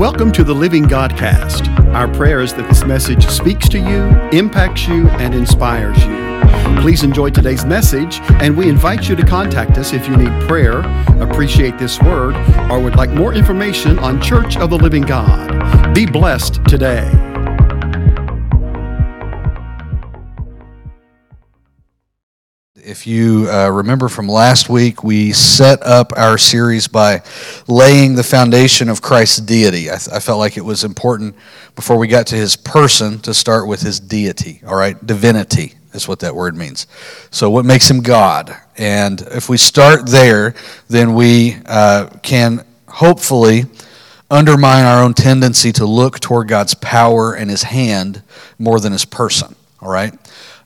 Welcome to the Living Godcast. Our prayer is that this message speaks to you, impacts you, and inspires you. Please enjoy today's message, and we invite you to contact us if you need prayer, appreciate this word, or would like more information on Church of the Living God. Be blessed today. If you uh, remember from last week, we set up our series by laying the foundation of Christ's deity. I, th- I, felt like it was important before we got to his person to start with his deity, all right? Divinity is what that word means. So, what makes him God? And if we start there, then we uh, can hopefully undermine our own tendency to look toward God's power and his hand more than his person, all right?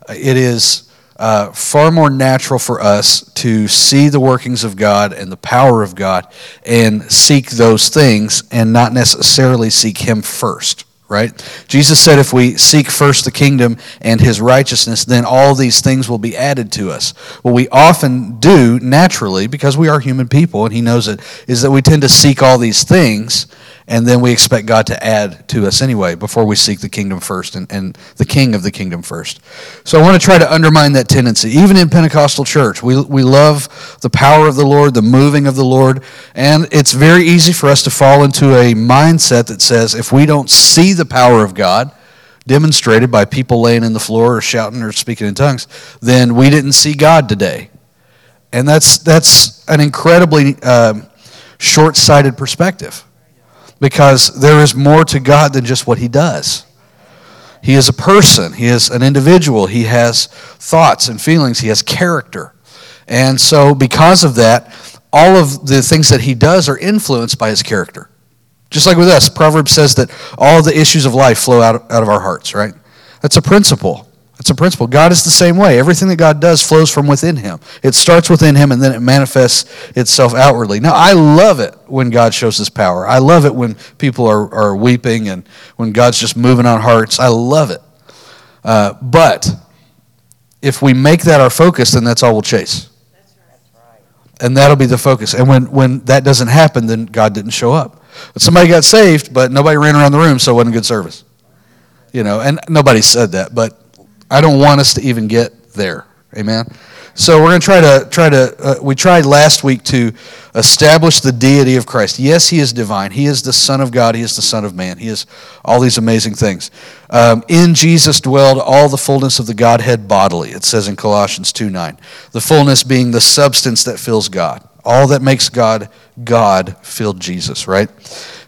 It is uh, far more natural for us to see the workings of God and the power of God and seek those things and not necessarily seek Him first, right? Jesus said if we seek first the kingdom and His righteousness, then all these things will be added to us. What we often do naturally, because we are human people and He knows it, is that we tend to seek all these things and then we expect God to add to us anyway before we seek the kingdom first and, and the king of the kingdom first. So I want to try to undermine that tendency. Even in Pentecostal church, we, we love the power of the Lord, the moving of the Lord, and it's very easy for us to fall into a mindset that says if we don't see the power of God, demonstrated by people laying in the floor or shouting or speaking in tongues, then we didn't see God today. And that's, that's an incredibly uh, short sighted perspective because there is more to God than just what He does. He is a person, He is an individual, He has thoughts and feelings, He has character. And so, because of that, all of the things that He does are influenced by His character. Just like with us, Proverbs says that all the issues of life flow out, out of our hearts, right? That's a principle. It's a principle. God is the same way. Everything that God does flows from within Him. It starts within Him and then it manifests itself outwardly. Now, I love it when God shows His power. I love it when people are, are weeping and when God's just moving on hearts. I love it. Uh, but if we make that our focus, then that's all we'll chase. And that'll be the focus. And when, when that doesn't happen, then God didn't show up. But somebody got saved, but nobody ran around the room, so it wasn't good service. You know, and nobody said that, but I don't want us to even get there. Amen. So we're going to try to try to. Uh, we tried last week to establish the deity of Christ. Yes, He is divine. He is the Son of God. He is the Son of Man. He is all these amazing things. Um, in Jesus dwelled all the fullness of the Godhead bodily. It says in Colossians two nine. The fullness being the substance that fills God. All that makes God God filled Jesus. Right.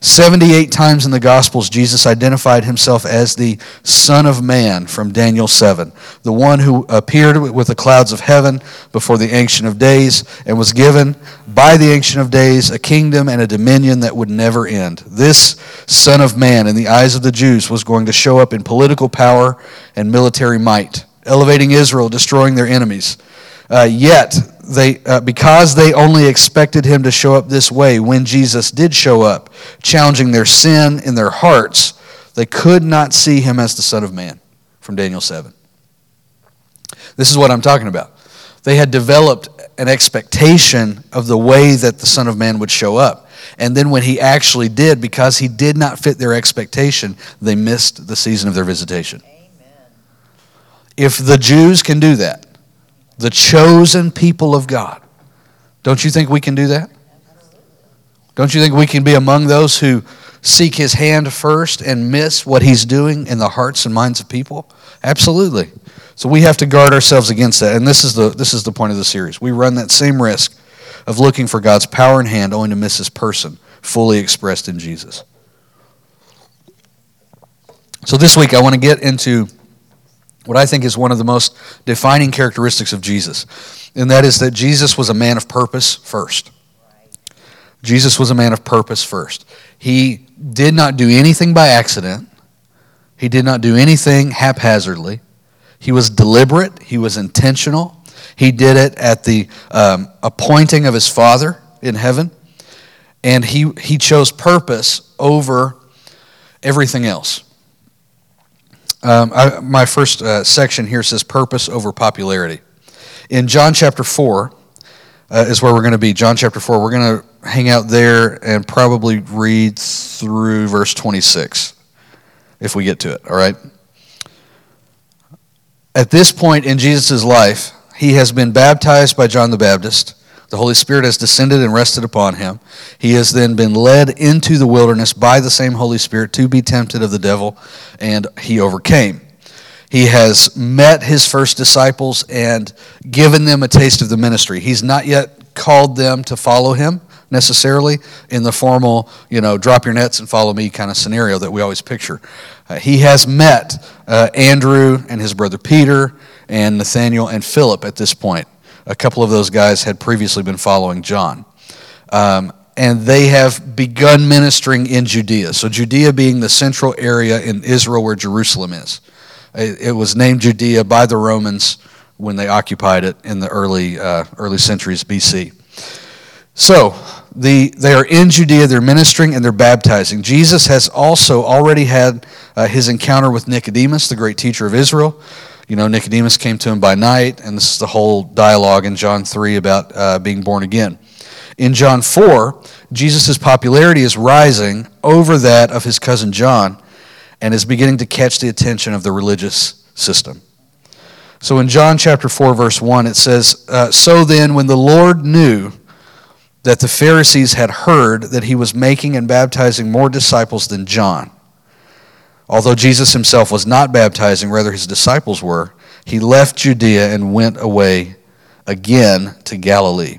78 times in the Gospels, Jesus identified himself as the Son of Man from Daniel 7, the one who appeared with the clouds of heaven before the Ancient of Days and was given by the Ancient of Days a kingdom and a dominion that would never end. This Son of Man, in the eyes of the Jews, was going to show up in political power and military might, elevating Israel, destroying their enemies. Uh, yet, they, uh, because they only expected him to show up this way, when Jesus did show up, challenging their sin in their hearts, they could not see him as the Son of Man from Daniel 7. This is what I'm talking about. They had developed an expectation of the way that the Son of Man would show up. And then when he actually did, because he did not fit their expectation, they missed the season of their visitation. Amen. If the Jews can do that, the chosen people of God. Don't you think we can do that? Don't you think we can be among those who seek his hand first and miss what he's doing in the hearts and minds of people? Absolutely. So we have to guard ourselves against that. And this is the this is the point of the series. We run that same risk of looking for God's power and hand only to miss his person fully expressed in Jesus. So this week I want to get into what I think is one of the most defining characteristics of Jesus, and that is that Jesus was a man of purpose first. Jesus was a man of purpose first. He did not do anything by accident, he did not do anything haphazardly. He was deliberate, he was intentional. He did it at the um, appointing of his Father in heaven, and he, he chose purpose over everything else. Um, I, my first uh, section here says purpose over popularity. In John chapter 4 uh, is where we're going to be. John chapter 4. We're going to hang out there and probably read through verse 26, if we get to it, all right? At this point in Jesus' life, he has been baptized by John the Baptist. The Holy Spirit has descended and rested upon him. He has then been led into the wilderness by the same Holy Spirit to be tempted of the devil, and he overcame. He has met his first disciples and given them a taste of the ministry. He's not yet called them to follow him necessarily in the formal, you know, drop your nets and follow me kind of scenario that we always picture. Uh, he has met uh, Andrew and his brother Peter and Nathaniel and Philip at this point. A couple of those guys had previously been following John. Um, and they have begun ministering in Judea. So, Judea being the central area in Israel where Jerusalem is. It, was named Judea by the Romans when they occupied it in the early, uh, early centuries BC. So, the, they are in Judea, they're ministering, and they're baptizing. Jesus has also already had uh, his encounter with Nicodemus, the great teacher of Israel. You know, Nicodemus came to him by night, and this is the whole dialogue in John 3 about uh, being born again. In John 4, Jesus' popularity is rising over that of his cousin John and is beginning to catch the attention of the religious system. So in John chapter 4, verse 1, it says, uh, So then, when the Lord knew that the Pharisees had heard that he was making and baptizing more disciples than John. Although Jesus himself was not baptizing, rather his disciples were, he left Judea and went away again to Galilee.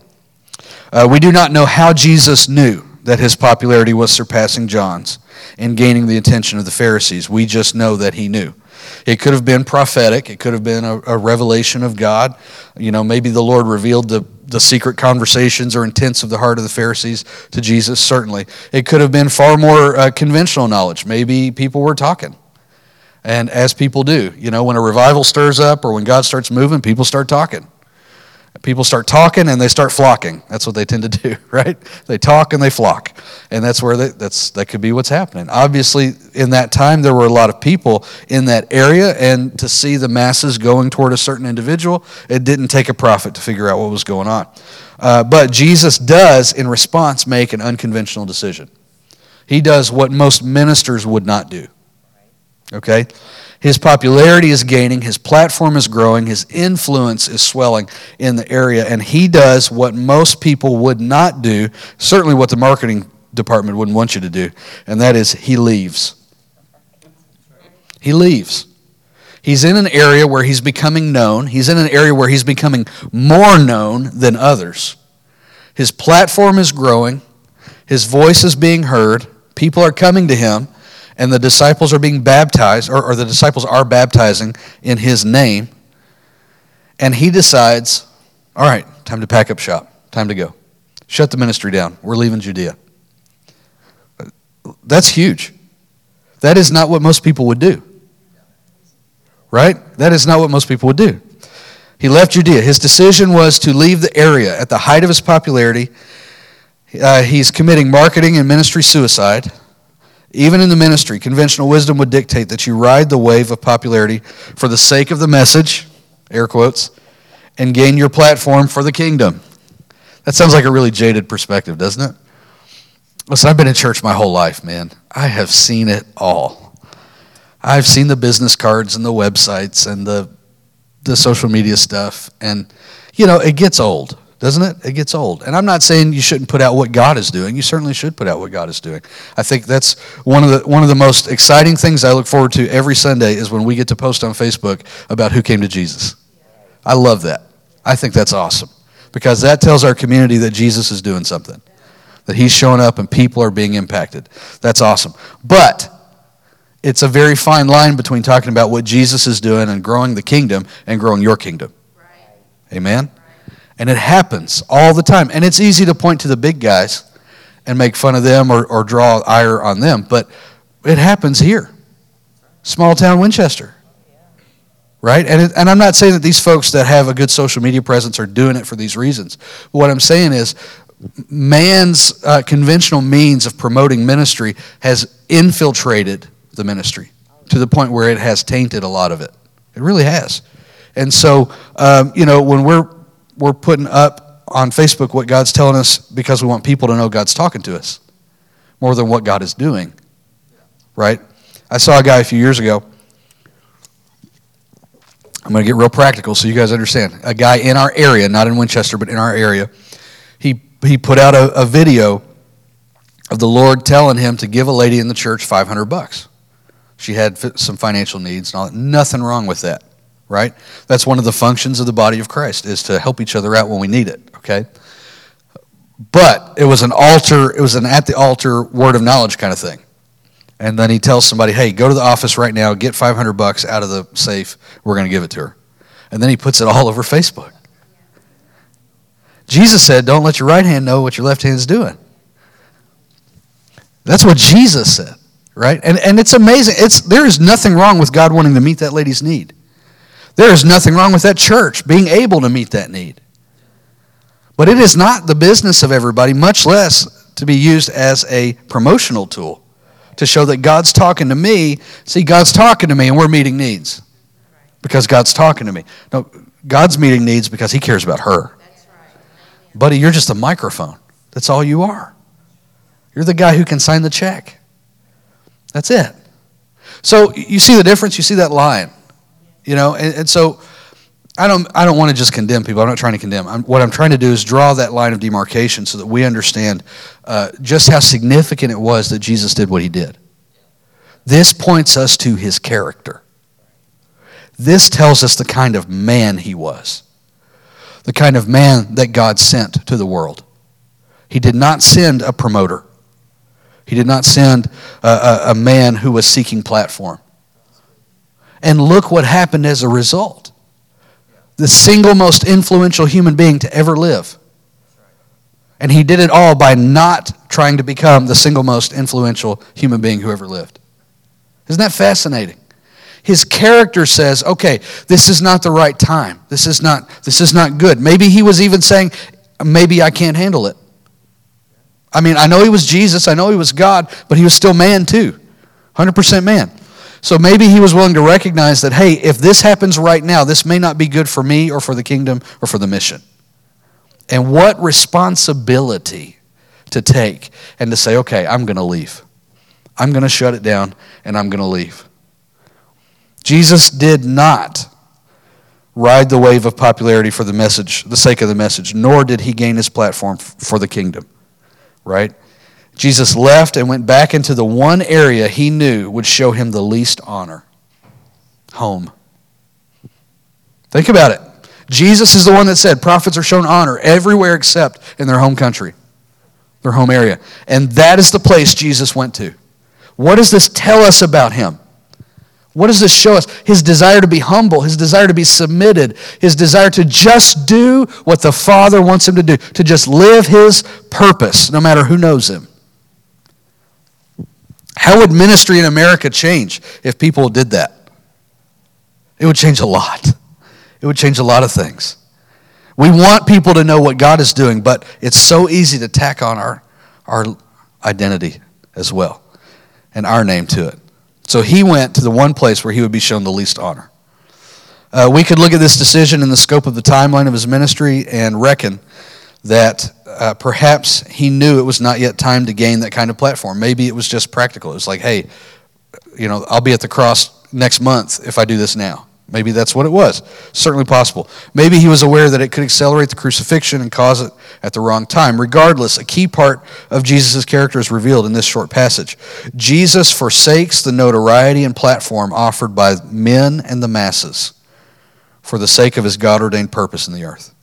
Uh, we do not know how Jesus knew that his popularity was surpassing John's and gaining the attention of the Pharisees. We just know that he knew. It could have been prophetic. It could have been a, a revelation of God. You know, maybe the Lord revealed the the secret conversations or intents of the heart of the Pharisees to Jesus, certainly. It could have been far more uh, conventional knowledge. Maybe people were talking. And as people do, you know, when a revival stirs up or when God starts moving, people start talking. People start talking and they start flocking. That's what they tend to do, right? They talk and they flock. And that's where they, that's, that could be what's happening. Obviously, in that time, there were a lot of people in that area, and to see the masses going toward a certain individual, it didn't take a prophet to figure out what was going on. Uh, but Jesus does, in response, make an unconventional decision. He does what most ministers would not do. Okay? His popularity is gaining, his platform is growing, his influence is swelling in the area, and he does what most people would not do, certainly what the marketing department wouldn't want you to do, and that is he leaves. He leaves. He's in an area where he's becoming known, he's in an area where he's becoming more known than others. His platform is growing, his voice is being heard, people are coming to him and the disciples are being baptized, or, or the disciples are baptizing in his name. And he decides, all right, time to pack up shop, time to go. Shut the ministry down. We're leaving Judea. That's huge. That is not what most people would do. Right? That is not what most people would do. He left Judea. His decision was to leave the area at the height of his popularity. Uh, he's committing marketing and ministry suicide. Even in the ministry, conventional wisdom would dictate that you ride the wave of popularity for the sake of the message, air quotes, and gain your platform for the kingdom. That sounds like a really jaded perspective, doesn't it? Listen, I've been in church my whole life, man. I have seen it all. I've seen the business cards and the websites and the the social media stuff and you know, it gets old doesn't it? It gets old. And I'm not saying you shouldn't put out what God is doing. You certainly should put out what God is doing. I think that's one of the one of the most exciting things I look forward to every Sunday is when we get to post on Facebook about who came to Jesus. I love that. I think that's awesome because that tells our community that Jesus is doing something. That he's showing up and people are being impacted. That's awesome. But it's a very fine line between talking about what Jesus is doing and growing the kingdom and growing your kingdom. Right. Amen. And it happens all the time. And it's easy to point to the big guys and make fun of them or, or draw ire on them, but it happens here. Small town Winchester. Right? And, it, and I'm not saying that these folks that have a good social media presence are doing it for these reasons. But what I'm saying is, man's uh, conventional means of promoting ministry has infiltrated the ministry to the point where it has tainted a lot of it. It really has. And so, um, you know, when we're we're putting up on Facebook what God's telling us because we want people to know God's talking to us. more than what God is doing. Right? I saw a guy a few years ago. I'm going to get real practical so you guys understand. A guy in our area, not in Winchester, but in our area, he, he put out a, a video of the Lord telling him to give a lady in the church 500 bucks. She had some financial needs and all that. Nothing wrong with that, right? That's one of the functions of the body of Christ is to help each other out when we need it, okay? But it was an altar, it was an at the altar word of knowledge kind of thing. And then he tells somebody, "Hey, go to the office right now, get 500 bucks out of the safe. We're going to give it to her." And then he puts it all over Facebook. Jesus said, "Don't let your right hand know what your left hand is doing." That's what Jesus said, right? And, and it's amazing. It's, there is nothing wrong with God wanting to meet that lady's need. There is nothing wrong with that church being able to meet that need. But it is not the business of everybody, much less to be used as a promotional tool to show that God's talking to me. See, God's talking to me and we're meeting needs because God's talking to me. No, God's meeting needs because He cares about her. Buddy, you're just a microphone. That's all you are. You're the guy who can sign the check. That's it. So you see the difference? You see that line. You know, and, and so I don't, I don't want to just condemn people. I'm not trying to condemn. I'm, what I'm trying to do is draw that line of demarcation so that we understand uh, just how significant it was that Jesus did what he did. This points us to his character. This tells us the kind of man he was, the kind of man that God sent to the world. He did not send a promoter. He did not send a, a, a man who was seeking platform. And look what happened as a result. The single most influential human being to ever live. And he did it all by not trying to become the single most influential human being who ever lived. Isn't that fascinating? His character says, okay, this is not the right time. This is not, this is not good. Maybe he was even saying, maybe I can't handle it. I mean, I know he was Jesus, I know he was God, but he was still man too. 100% man. So maybe he was willing to recognize that, hey, if this happens right now, this may not be good for me or for the kingdom or for the mission. And what responsibility to take and to say, okay, I'm going to leave. I'm going to shut it down and I'm going to leave. Jesus did not ride the wave of popularity for the message, the sake of the message, nor did he gain his platform for the kingdom right? Jesus left and went back into the one area he knew would show him the least honor home. Think about it. Jesus is the one that said prophets are shown honor everywhere except in their home country, their home area. And that is the place Jesus went to. What does this tell us about him? What does this show us? His desire to be humble, his desire to be submitted, his desire to just do what the Father wants him to do, to just live his purpose, no matter who knows him. How would ministry in America change if people did that? It would change a lot. It would change a lot of things. We want people to know what God is doing, but it's so easy to tack on our, our identity as well and our name to it. So he went to the one place where he would be shown the least honor. Uh, we could look at this decision in the scope of the timeline of his ministry and reckon that uh, perhaps he knew it was not yet time to gain that kind of platform. Maybe it was just practical. It was like, hey, you know, I'll be at the cross next month if I do this now. Maybe that's what it was. Certainly possible. Maybe he was aware that it could accelerate the crucifixion and cause it at the wrong time. Regardless, a key part of Jesus' character is revealed in this short passage. Jesus forsakes the notoriety and platform offered by men and the masses for the sake of his God ordained purpose in the earth.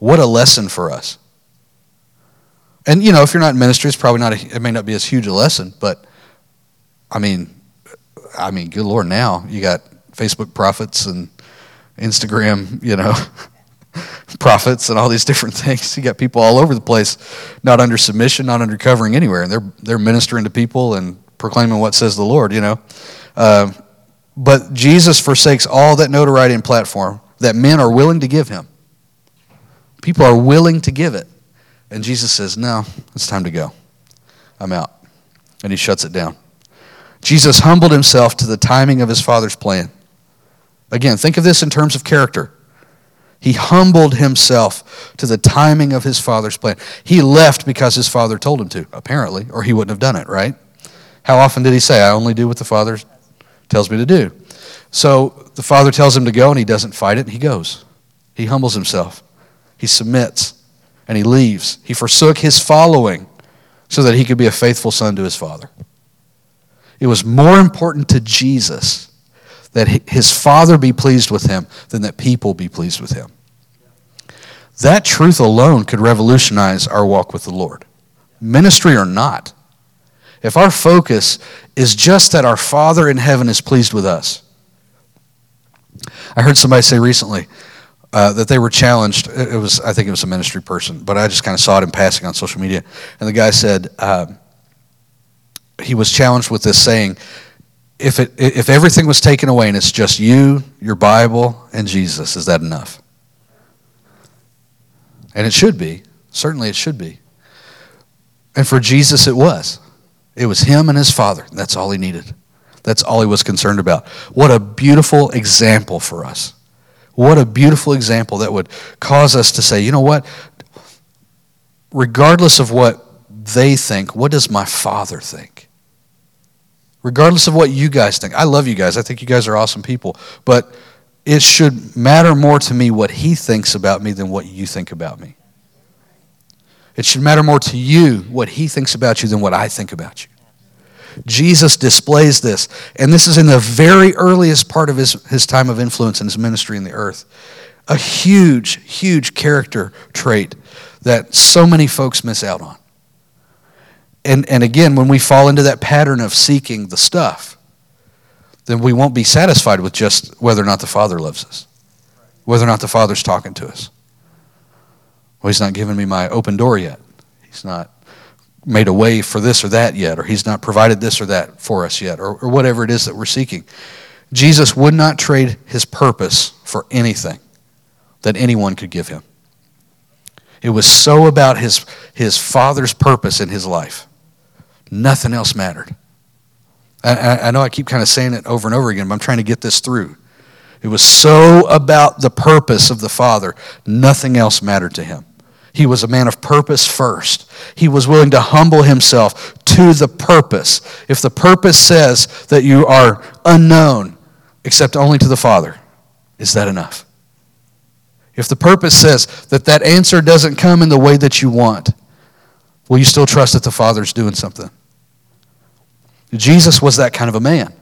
What a lesson for us. And, you know, if you're not in ministry, it's probably not, a, it may not be as huge a lesson, but I mean, I mean, good Lord, now you got Facebook prophets and Instagram, you know, prophets and all these different things. You got people all over the place, not under submission, not under covering anywhere, and they're they're ministering to people and proclaiming what says the Lord, you know. Uh, but Jesus forsakes all that notoriety and platform that men are willing to give him. People are willing to give it. And Jesus says, No, it's time to go. I'm out. And he shuts it down. Jesus humbled himself to the timing of his Father's plan. Again, think of this in terms of character. He humbled himself to the timing of his father's plan. He left because his father told him to, apparently, or he wouldn't have done it, right? How often did he say, I only do what the father tells me to do? So the father tells him to go, and he doesn't fight it, he goes. He humbles himself, he submits, and he leaves. He forsook his following so that he could be a faithful son to his father. It was more important to Jesus that his father be pleased with him than that people be pleased with him. That truth alone could revolutionize our walk with the Lord, ministry or not. If our focus is just that our Father in heaven is pleased with us. I heard somebody say recently uh, that they were challenged. It was, I think it was a ministry person, but I just kind of saw it in passing on social media. And the guy said uh, he was challenged with this saying, if, it, if everything was taken away and it's just you, your Bible, and Jesus, is that enough? And it should be. Certainly it should be. And for Jesus, it was. It was him and his Father. That's all he needed. That's all he was concerned about. What a beautiful example for us. What a beautiful example that would cause us to say, you know what? Regardless of what they think, what does my Father think? regardless of what you guys think. I love you guys. I think you guys are awesome people. But it should matter more to me what he thinks about me than what you think about me. It should matter more to you what he thinks about you than what I think about you. Jesus displays this, and this is in the very earliest part of his, his time of influence and his ministry in the earth. A huge, huge character trait that so many folks miss out on and, and again, when we fall into that pattern of seeking the stuff, then we won't be satisfied with just whether or not the Father loves us, whether or not the Father's talking to us. Well, He's not given me my open door yet. He's not made a way for this or that yet, or He's not provided this or that for us yet, or, or whatever it is that we're seeking. Jesus would not trade His purpose for anything that anyone could give Him. It was so about His, his Father's purpose in His life Nothing else mattered. I, I know I keep kind of saying it over and over again, but I'm trying to get this through. It was so about the purpose of the Father, nothing else mattered to him. He was a man of purpose first. He was willing to humble himself to the purpose. If the purpose says that you are unknown except only to the Father, is that enough? If the purpose says that that answer doesn't come in the way that you want, will you still trust that the Father's doing something? Jesus was that kind of a man.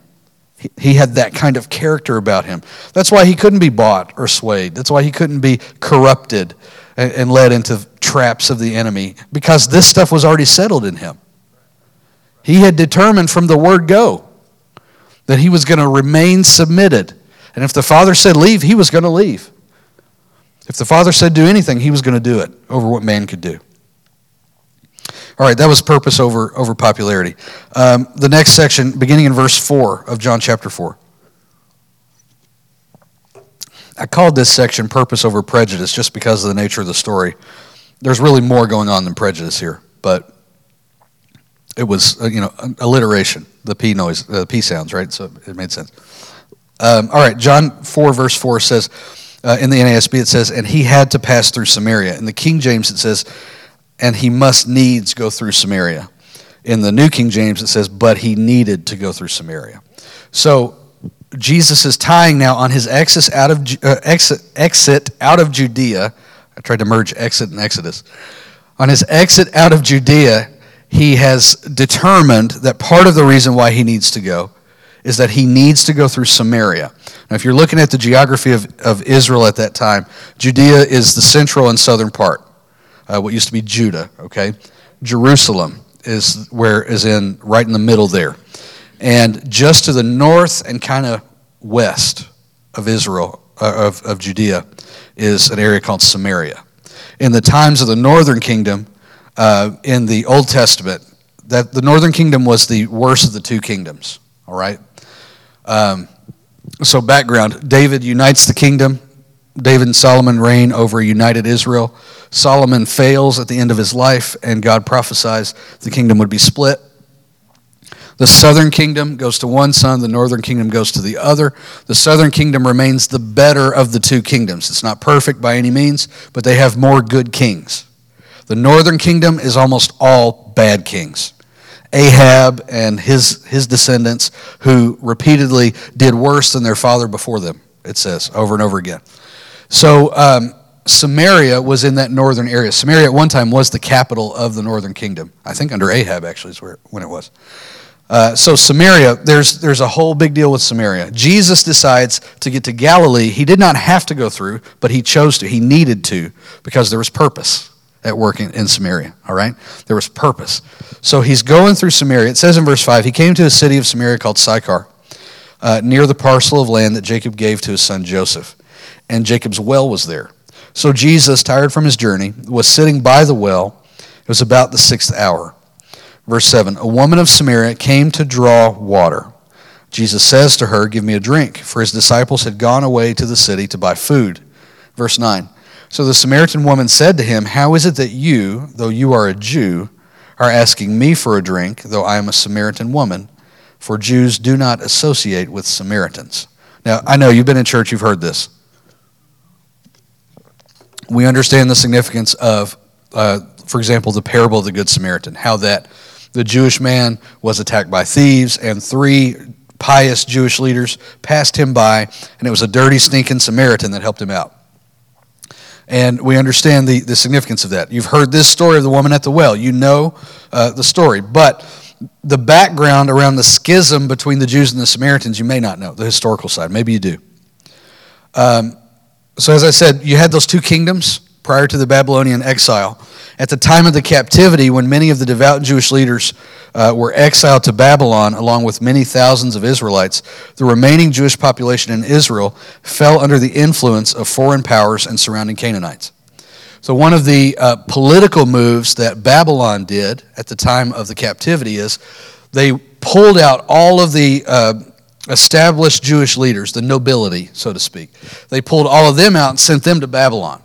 He had that kind of character about him. That's why he couldn't be bought or swayed. That's why he couldn't be corrupted and led into traps of the enemy because this stuff was already settled in him. He had determined from the word go that he was going to remain submitted. And if the Father said leave, he was going to leave. If the Father said do anything, he was going to do it over what man could do. All right, that was purpose over, over popularity. Um, the next section, beginning in verse 4 of John chapter 4. I called this section Purpose Over Prejudice just because of the nature of the story. There's really more going on than prejudice here, but it was, uh, you know, alliteration, the P noise, the P sounds, right? So it made sense. Um, all right, John 4, verse 4 says, uh, in the NASB, it says, and he had to pass through Samaria. In the King James, it says, and he must needs go through Samaria. In the New King James, it says, but he needed to go through Samaria. So Jesus is tying now on his exit out of, uh, exit, exit out of Judea. I tried to merge exit and Exodus. On his exit out of Judea, he has determined that part of the reason why he needs to go is that he needs to go through Samaria. Now, if you're looking at the geography of, of Israel at that time, Judea is the central and southern part uh, what used to be Judah, okay? Jerusalem is where is in right in the middle there. And just to the north and kind of west of Israel, uh, of, of Judea, is an area called Samaria. In the times of the northern kingdom, uh, in the Old Testament, that the northern kingdom was the worst of the two kingdoms, all right? Um, so, background David unites the kingdom. David and Solomon reign over united Israel. Solomon fails at the end of his life, and God prophesies the kingdom would be split. The southern kingdom goes to one son, the northern kingdom goes to the other. The southern kingdom remains the better of the two kingdoms. It's not perfect by any means, but they have more good kings. The northern kingdom is almost all bad kings. Ahab and his, his descendants, who repeatedly did worse than their father before them, it says over and over again. So, um, Samaria was in that northern area. Samaria at one time was the capital of the northern kingdom. I think under Ahab, actually, is where, when it was. Uh, so Samaria, there's, there's a whole big deal with Samaria. Jesus decides to get to Galilee. He did not have to go through, but he chose to. He needed to because there was purpose at work in, in Samaria, all right? There was purpose. So he's going through Samaria. It says in verse 5, he came to a city of Samaria called Sychar, uh, near the parcel of land that Jacob gave to his son Joseph. And Jacob's well was there. So Jesus, tired from his journey, was sitting by the well. It was about the sixth hour. Verse 7 A woman of Samaria came to draw water. Jesus says to her, Give me a drink, for his disciples had gone away to the city to buy food. Verse 9 So the Samaritan woman said to him, How is it that you, though you are a Jew, are asking me for a drink, though I am a Samaritan woman? For Jews do not associate with Samaritans. Now, I know you've been in church, you've heard this. We understand the significance of, uh, for example, the parable of the Good Samaritan, how that the Jewish man was attacked by thieves, and three pious Jewish leaders passed him by, and it was a dirty, stinking Samaritan that helped him out. And we understand the, the significance of that. You've heard this story of the woman at the well. You know uh, the story. But the background around the schism between the Jews and the Samaritans, you may not know, the historical side. Maybe you do. Um, so, as I said, you had those two kingdoms prior to the Babylonian exile. At the time of the captivity, when many of the devout Jewish leaders uh, were exiled to Babylon, along with many thousands of Israelites, the remaining Jewish population in Israel fell under the influence of foreign powers and surrounding Canaanites. So, one of the uh, political moves that Babylon did at the time of the captivity is they pulled out all of the uh, established Jewish leaders, the nobility, so to speak. They pulled all of them out and sent them to Babylon.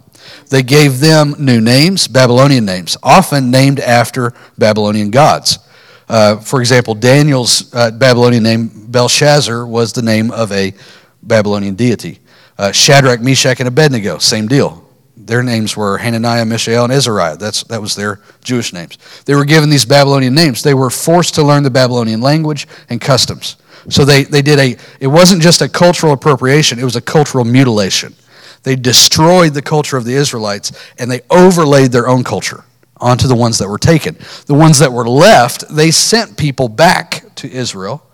They gave them new names, Babylonian names, often named after Babylonian gods. Uh, for example, Daniel's uh, Babylonian name, Belshazzar, was the name of a Babylonian deity. Uh, Shadrach, Meshach, and Abednego, same deal. Their names were Hananiah, Mishael, and Azariah. That's, that was their Jewish names. They were given these Babylonian names. They were forced to learn the Babylonian language and customs. So they, they did a, it wasn't just a cultural appropriation, it was a cultural mutilation. They destroyed the culture of the Israelites and they overlaid their own culture onto the ones that were taken. The ones that were left, they sent people back to Israel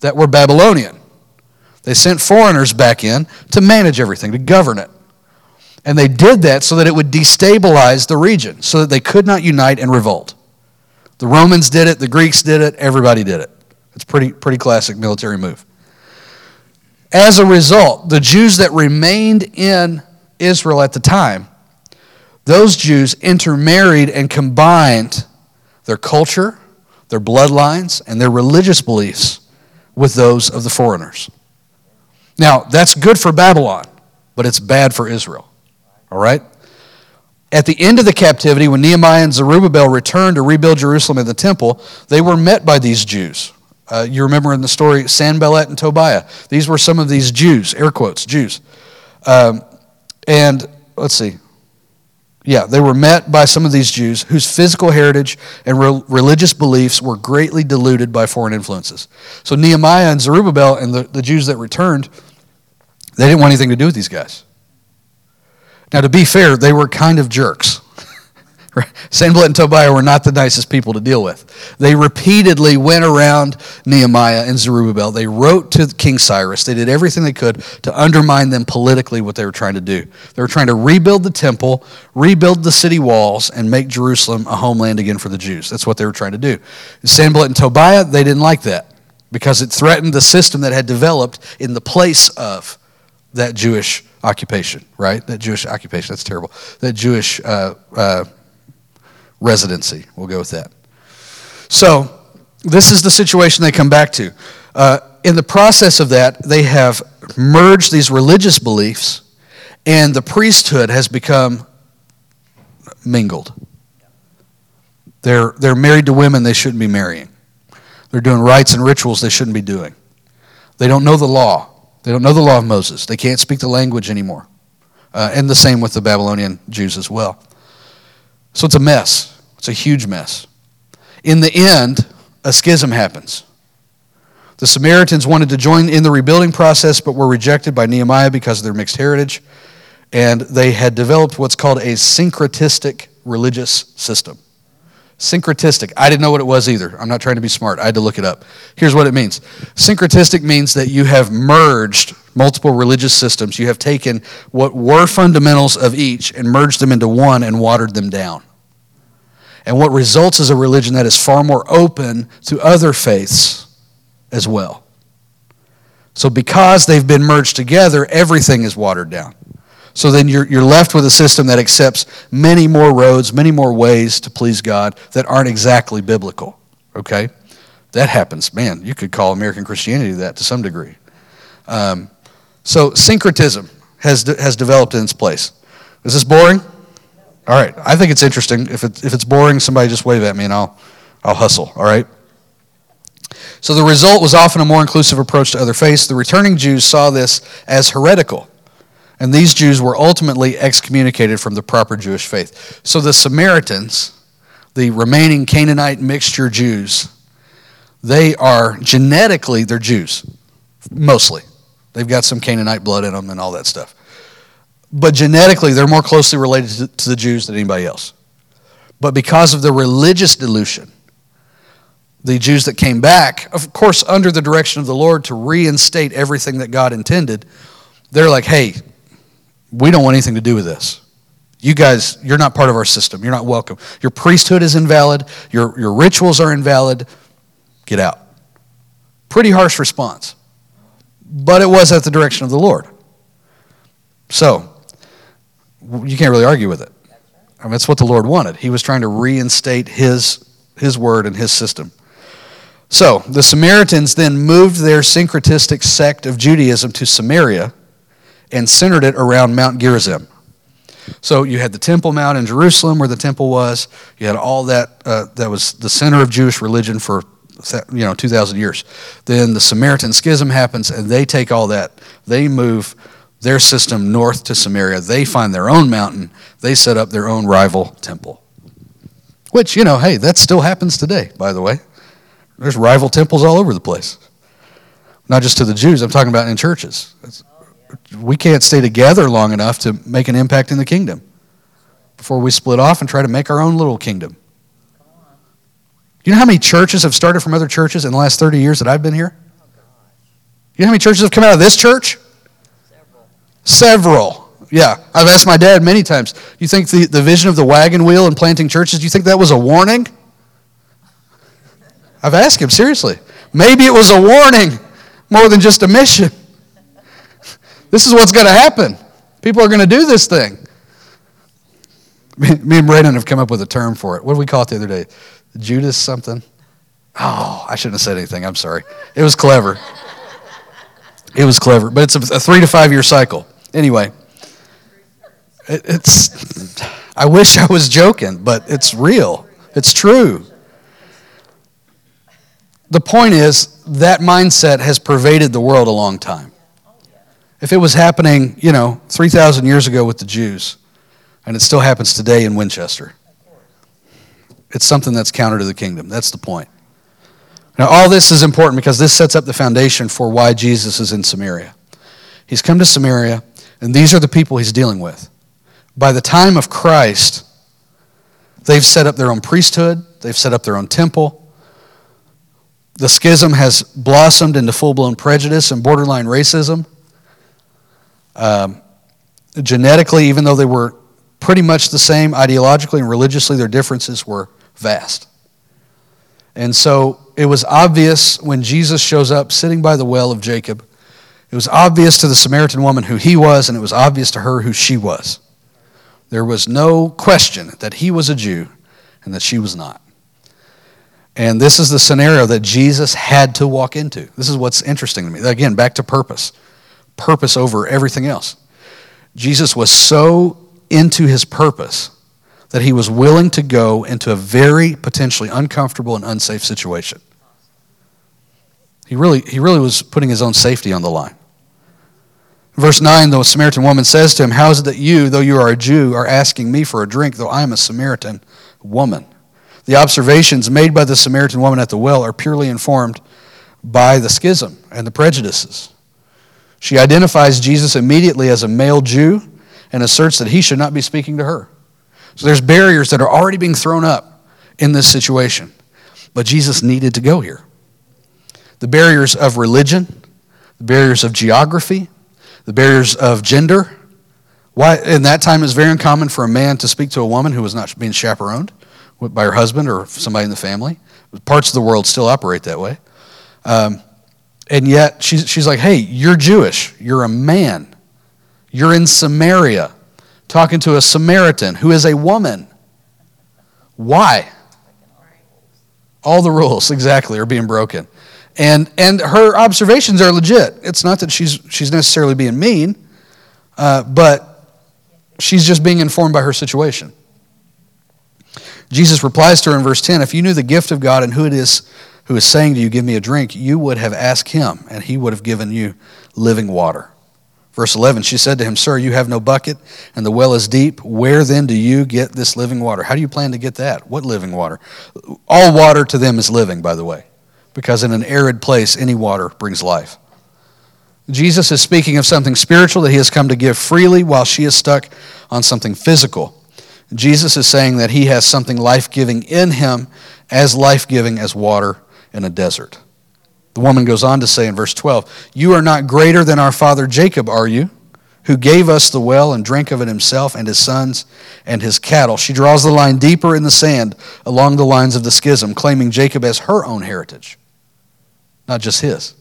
that were Babylonian. They sent foreigners back in to manage everything, to govern it. And they did that so that it would destabilize the region, so that they could not unite and revolt. The Romans did it, the Greeks did it, everybody did it. It's pretty pretty classic military move. As a result, the Jews that remained in Israel at the time, those Jews intermarried and combined their culture, their bloodlines, and their religious beliefs with those of the foreigners. Now, that's good for Babylon, but it's bad for Israel. All right? At the end of the captivity, when Nehemiah and Zerubbabel returned to rebuild Jerusalem and the temple, they were met by these Jews uh, you remember in the story Sanballat and Tobiah. These were some of these Jews, air quotes, Jews. Um, and let's see. Yeah, they were met by some of these Jews whose physical heritage and re- religious beliefs were greatly diluted by foreign influences. So Nehemiah and Zerubbabel and the, the Jews that returned, they didn't want anything to do with these guys. Now, to be fair, they were kind of jerks. Sanballat and Tobiah were not the nicest people to deal with. They repeatedly went around Nehemiah and Zerubbabel. They wrote to King Cyrus. They did everything they could to undermine them politically, what they were trying to do. They were trying to rebuild the temple, rebuild the city walls, and make Jerusalem a homeland again for the Jews. That's what they were trying to do. Sanballat and Tobiah, they didn't like that because it threatened the system that had developed in the place of that Jewish occupation, right? That Jewish occupation, that's terrible. That Jewish uh, uh, residency. We'll go with that. So, this is the situation they come back to. Uh, in the process of that, they have merged these religious beliefs, and the priesthood has become mingled. They're, they're married to women they shouldn't be marrying. They're doing rites and rituals they shouldn't be doing. They don't know the law. They don't know the law of Moses. They can't speak the language anymore. Uh, and the same with the Babylonian Jews as well. So it's a mess. It's a huge mess. In the end, a schism happens. The Samaritans wanted to join in the rebuilding process, but were rejected by Nehemiah because of their mixed heritage. And they had developed what's called a syncretistic religious system. Syncretistic. I didn't know what it was either. I'm not trying to be smart. I had to look it up. Here's what it means Syncretistic means that you have merged multiple religious systems. You have taken what were fundamentals of each and merged them into one and watered them down. And what results is a religion that is far more open to other faiths as well. So, because they've been merged together, everything is watered down. So then you're, you're left with a system that accepts many more roads, many more ways to please God that aren't exactly biblical. Okay? That happens. Man, you could call American Christianity that to some degree. Um, so syncretism has, de- has developed in its place. Is this boring? All right. I think it's interesting. If, it, if it's boring, somebody just wave at me and I'll, I'll hustle. All right? So the result was often a more inclusive approach to other faiths. The returning Jews saw this as heretical. And these Jews were ultimately excommunicated from the proper Jewish faith. So the Samaritans, the remaining Canaanite mixture Jews, they are genetically, they're Jews, mostly. They've got some Canaanite blood in them and all that stuff. But genetically, they're more closely related to the Jews than anybody else. But because of the religious dilution, the Jews that came back, of course, under the direction of the Lord to reinstate everything that God intended, they're like, hey, we don't want anything to do with this. You guys, you're not part of our system. You're not welcome. Your priesthood is invalid. Your, your rituals are invalid. Get out. Pretty harsh response. But it was at the direction of the Lord. So, you can't really argue with it. I mean, that's what the Lord wanted. He was trying to reinstate his, his word and his system. So, the Samaritans then moved their syncretistic sect of Judaism to Samaria and centered it around Mount Gerizim. So you had the Temple Mount in Jerusalem where the temple was. You had all that, uh, that was the center of Jewish religion for you know 2,000 years. Then the Samaritan schism happens and they take all that. They move their system north to Samaria. They find their own mountain. They set up their own rival temple. Which, you know, hey, that still happens today, by the way. There's rival temples all over the place. Not just to the Jews, I'm talking about in churches we can't stay together long enough to make an impact in the kingdom before we split off and try to make our own little kingdom. You know how many churches have started from other churches in the last 30 years that I've been here? You know how many churches have come out of this church? Several. Several. Yeah. I've asked my dad many times, you think the, the vision of the wagon wheel and planting churches, do you think that was a warning? I've asked him, seriously. Maybe it was a warning more than just a mission. This is what's going to happen. People are going to do this thing. Me and Brandon have come up with a term for it. What did we call it the other day? Judas something? Oh, I shouldn't have said anything. I'm sorry. It was clever. It was clever, but it's a, a three to five year cycle. Anyway, it, it's. I wish I was joking, but it's real. It's true. The point is that mindset has pervaded the world a long time. If it was happening, you know, 3,000 years ago with the Jews, and it still happens today in Winchester, it's something that's counter to the kingdom. That's the point. Now, all this is important because this sets up the foundation for why Jesus is in Samaria. He's come to Samaria, and these are the people he's dealing with. By the time of Christ, they've set up their own priesthood, they've set up their own temple. The schism has blossomed into full blown prejudice and borderline racism. Um, genetically, even though they were pretty much the same ideologically and religiously, their differences were vast. And so it was obvious when Jesus shows up sitting by the well of Jacob, it was obvious to the Samaritan woman who he was, and it was obvious to her who she was. There was no question that he was a Jew and that she was not. And this is the scenario that Jesus had to walk into. This is what's interesting to me. Again, back to purpose purpose over everything else. Jesus was so into his purpose that he was willing to go into a very potentially uncomfortable and unsafe situation. He really, he really was putting his own safety on the line. Verse 9, the Samaritan woman says to him, How is it that you, though you are a Jew, are asking me for a drink, though I am a Samaritan woman? The observations made by the Samaritan woman at the well are purely informed by the schism and the prejudices. She identifies Jesus immediately as a male Jew and asserts that he should not be speaking to her. So there's barriers that are already being thrown up in this situation. But Jesus needed to go here. The barriers of religion, the barriers of geography, the barriers of gender. Why, in that time, it was very uncommon for a man to speak to a woman who was not being chaperoned by her husband or somebody in the family. Parts of the world still operate that way. Um, and yet, she's, she's like, hey, you're Jewish. You're a man. You're in Samaria talking to a Samaritan who is a woman. Why? All the rules, exactly, are being broken. And, and her observations are legit. It's not that she's, she's necessarily being mean, uh, but she's just being informed by her situation. Jesus replies to her in verse 10 If you knew the gift of God and who it is who is saying to you, Give me a drink, you would have asked him, and he would have given you living water. Verse 11, she said to him, Sir, you have no bucket, and the well is deep. Where then do you get this living water? How do you plan to get that? What living water? All water to them is living, by the way, because in an arid place, any water brings life. Jesus is speaking of something spiritual that he has come to give freely while she is stuck on something physical. Jesus is saying that he has something life giving in him, as life giving as water in a desert. The woman goes on to say in verse 12, You are not greater than our father Jacob, are you? Who gave us the well and drank of it himself and his sons and his cattle. She draws the line deeper in the sand along the lines of the schism, claiming Jacob as her own heritage, not just his.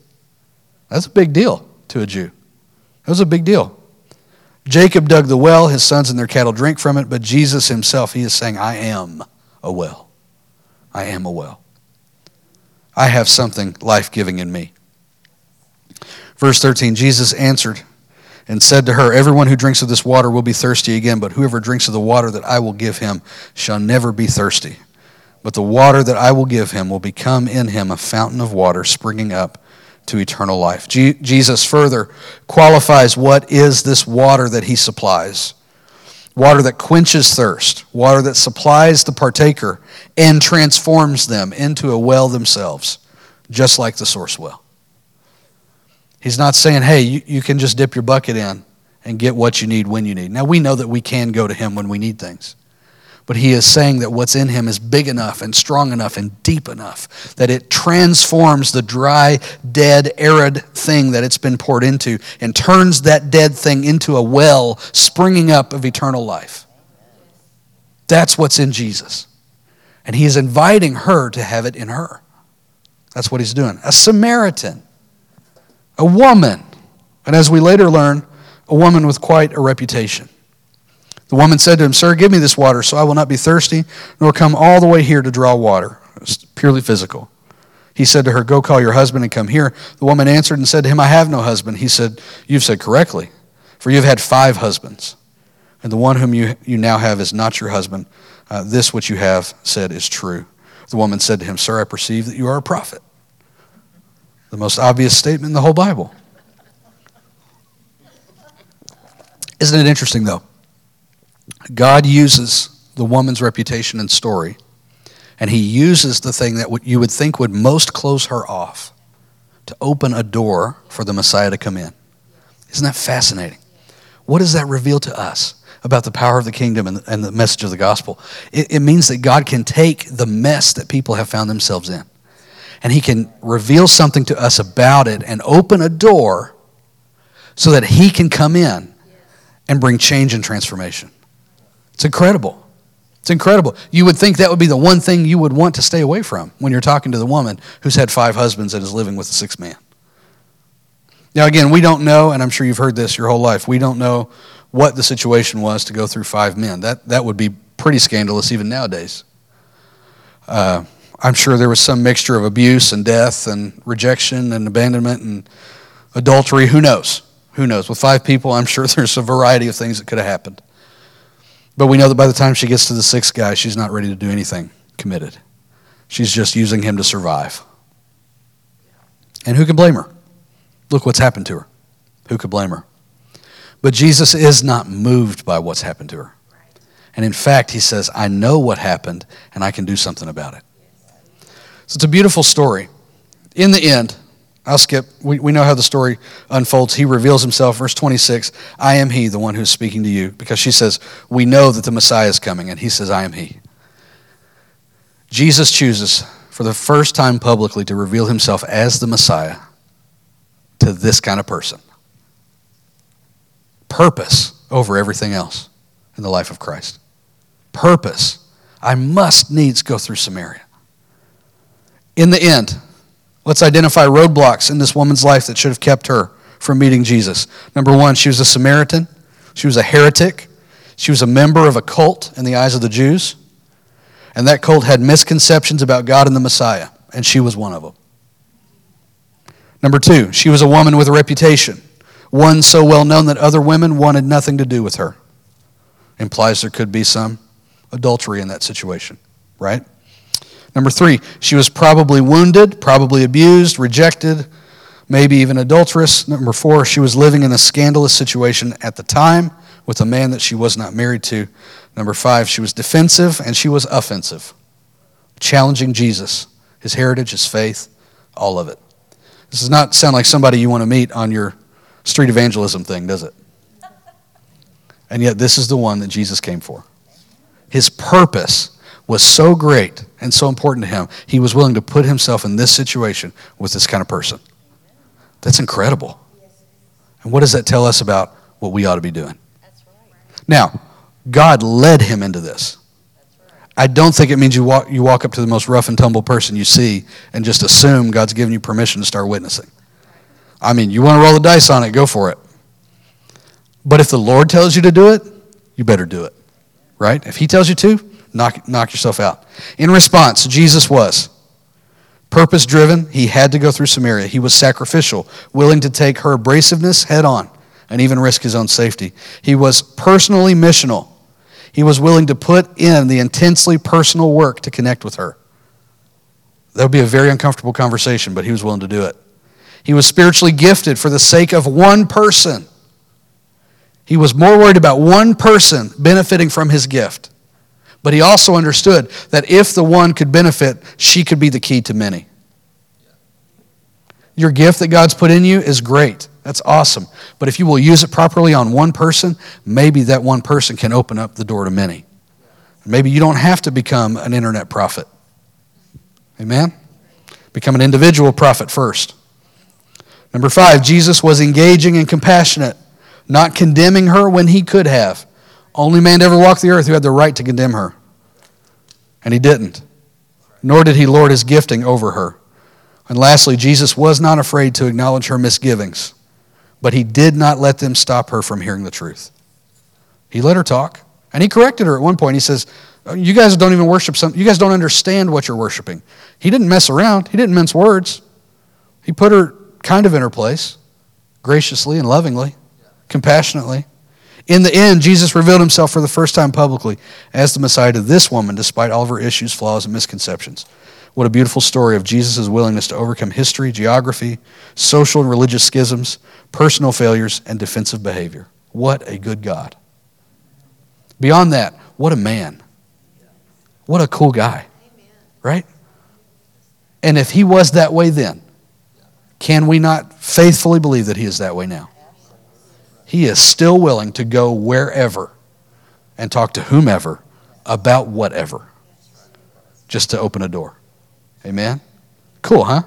That's a big deal to a Jew. That was a big deal. Jacob dug the well, his sons and their cattle drink from it, but Jesus himself, he is saying, I am a well. I am a well. I have something life giving in me. Verse 13 Jesus answered and said to her, Everyone who drinks of this water will be thirsty again, but whoever drinks of the water that I will give him shall never be thirsty. But the water that I will give him will become in him a fountain of water springing up to eternal life. Jesus further qualifies what is this water that he supplies water that quenches thirst, water that supplies the partaker and transforms them into a well themselves, just like the source well. He's not saying, hey, you, you can just dip your bucket in and get what you need when you need. Now, we know that we can go to Him when we need things. But he is saying that what's in him is big enough and strong enough and deep enough that it transforms the dry, dead, arid thing that it's been poured into and turns that dead thing into a well springing up of eternal life. That's what's in Jesus. And he is inviting her to have it in her. That's what he's doing. A Samaritan, a woman, and as we later learn, a woman with quite a reputation. The woman said to him, Sir, give me this water so I will not be thirsty, nor come all the way here to draw water. It's purely physical. He said to her, Go call your husband and come here. The woman answered and said to him, I have no husband. He said, You've said correctly, for you have had five husbands, and the one whom you, you now have is not your husband. Uh, this which you have said is true. The woman said to him, Sir, I perceive that you are a prophet. The most obvious statement in the whole Bible. Isn't it interesting, though? God uses the woman's reputation and story, and he uses the thing that you would think would most close her off to open a door for the Messiah to come in. Isn't that fascinating? What does that reveal to us about the power of the kingdom and, the message of the gospel? It means that God can take the mess that people have found themselves in, and he can reveal something to us about it and open a door so that he can come in and bring change and transformation. It's incredible. It's incredible. You would think that would be the one thing you would want to stay away from when you're talking to the woman who's had five husbands and is living with a sixth man. Now, again, we don't know, and I'm sure you've heard this your whole life, we don't know what the situation was to go through five men. That, that would be pretty scandalous even nowadays. Uh, I'm sure there was some mixture of abuse and death and rejection and abandonment and adultery. Who knows? Who knows? With five people, I'm sure there's a variety of things that could have happened. But we know that by the time she gets to the sixth guy, she's not ready to do anything committed. She's just using him to survive. And who can blame her? Look what's happened to her. Who could blame her? But Jesus is not moved by what's happened to her. And in fact, he says, I know what happened and I can do something about it. So it's a beautiful story. In the end, I'll skip. We, we know how the story unfolds. He reveals himself, verse 26 I am he, the one who's speaking to you. Because she says, We know that the Messiah is coming. And he says, I am he. Jesus chooses, for the first time publicly, to reveal himself as the Messiah to this kind of person. Purpose over everything else in the life of Christ. Purpose. I must needs go through Samaria. In the end, let's identify roadblocks in this woman's life that should have kept her from meeting Jesus. Number one, she was a Samaritan, she was a heretic, she was a member of a cult in the eyes of the Jews, and that cult had misconceptions about God and the Messiah, and she was one of them. Number two, she was a woman with a reputation, one so well known that other women wanted nothing to do with her. Implies there could be some adultery in that situation, right? Number three, she was probably wounded, probably abused, rejected, maybe even adulterous. Number four, she was living in a scandalous situation at the time with a man that she was not married to. Number five, she was defensive and she was offensive, challenging Jesus, his heritage, his faith, all of it. This does not sound like somebody you want to meet on your street evangelism thing, does it? And yet, this is the one that Jesus came for. His purpose was so great and so important to him, he was willing to put himself in this situation with this kind of person. That's incredible. And what does that tell us about what we ought to be doing? Now, God led him into this. I don't think it means you walk, you walk up to the most rough and tumble person you see and just assume God's given you permission to start witnessing. I mean, you want to roll the dice on it, go for it. But if the Lord tells you to do it, you better do it. Right? If He tells you to, knock, knock yourself out. In response, Jesus was purpose driven. He had to go through Samaria. He was sacrificial, willing to take her abrasiveness head on and even risk his own safety. He was personally missional. He was willing to put in the intensely personal work to connect with her. That would be a very uncomfortable conversation, but he was willing to do it. He was spiritually gifted for the sake of one person. He was more worried about one person benefiting from his gift. But he also understood that if the one could benefit, she could be the key to many. Your gift that God's put in you is great. That's awesome. But if you will use it properly on one person, maybe that one person can open up the door to many. Maybe you don't have to become an internet prophet. Amen? Become an individual prophet first. Number five, Jesus was engaging and compassionate, not condemning her when he could have. Only man to ever walk the earth who had the right to condemn her. And he didn't. Nor did he lord his gifting over her. And lastly, Jesus was not afraid to acknowledge her misgivings but he did not let them stop her from hearing the truth. He let her talk, and he corrected her at one point. He says, oh, You guys don't even worship some, you guys don't understand what you're worshiping. He didn't mess around, he didn't mince words. He put her kind of in her place, graciously and lovingly, compassionately. In the end, Jesus revealed himself for the first time publicly as the Messiah to this woman, despite all of her issues, flaws, and misconceptions. What a beautiful story of Jesus' willingness to overcome history, geography, social and religious schisms, personal failures, and defensive behavior. What a good God. Beyond that, what a man. What a cool guy. Right? And if he was that way then, can we not faithfully believe that he is that way now? He is still willing to go wherever and talk to whomever about whatever just to open a door. Amen? Cool, huh?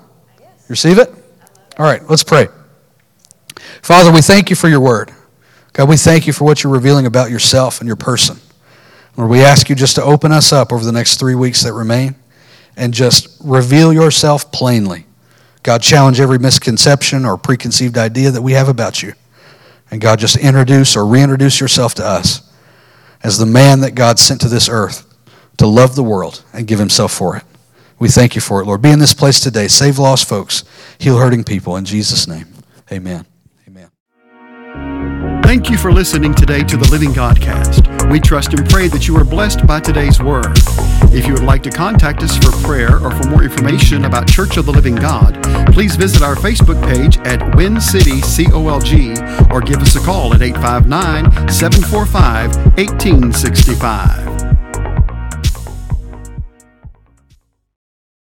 Receive it? All right, let's pray. Father, we thank you for your word. God, we thank you for what you're revealing about yourself and your person. Lord, we ask you just to open us up over the next three weeks that remain and just reveal yourself plainly. God, challenge every misconception or preconceived idea that we have about you. And God, just introduce or reintroduce yourself to us as the man that God sent to this earth to love the world and give himself for it. We thank you for it, Lord. Be in this place today. Save lost folks, heal hurting people. In Jesus' name, amen. Amen. Thank you for listening today to the Living Godcast. We trust and pray that you are blessed by today's word. If you would like to contact us for prayer or for more information about Church of the Living God, please visit our Facebook page at Win City COLG or give us a call at 859 745 1865.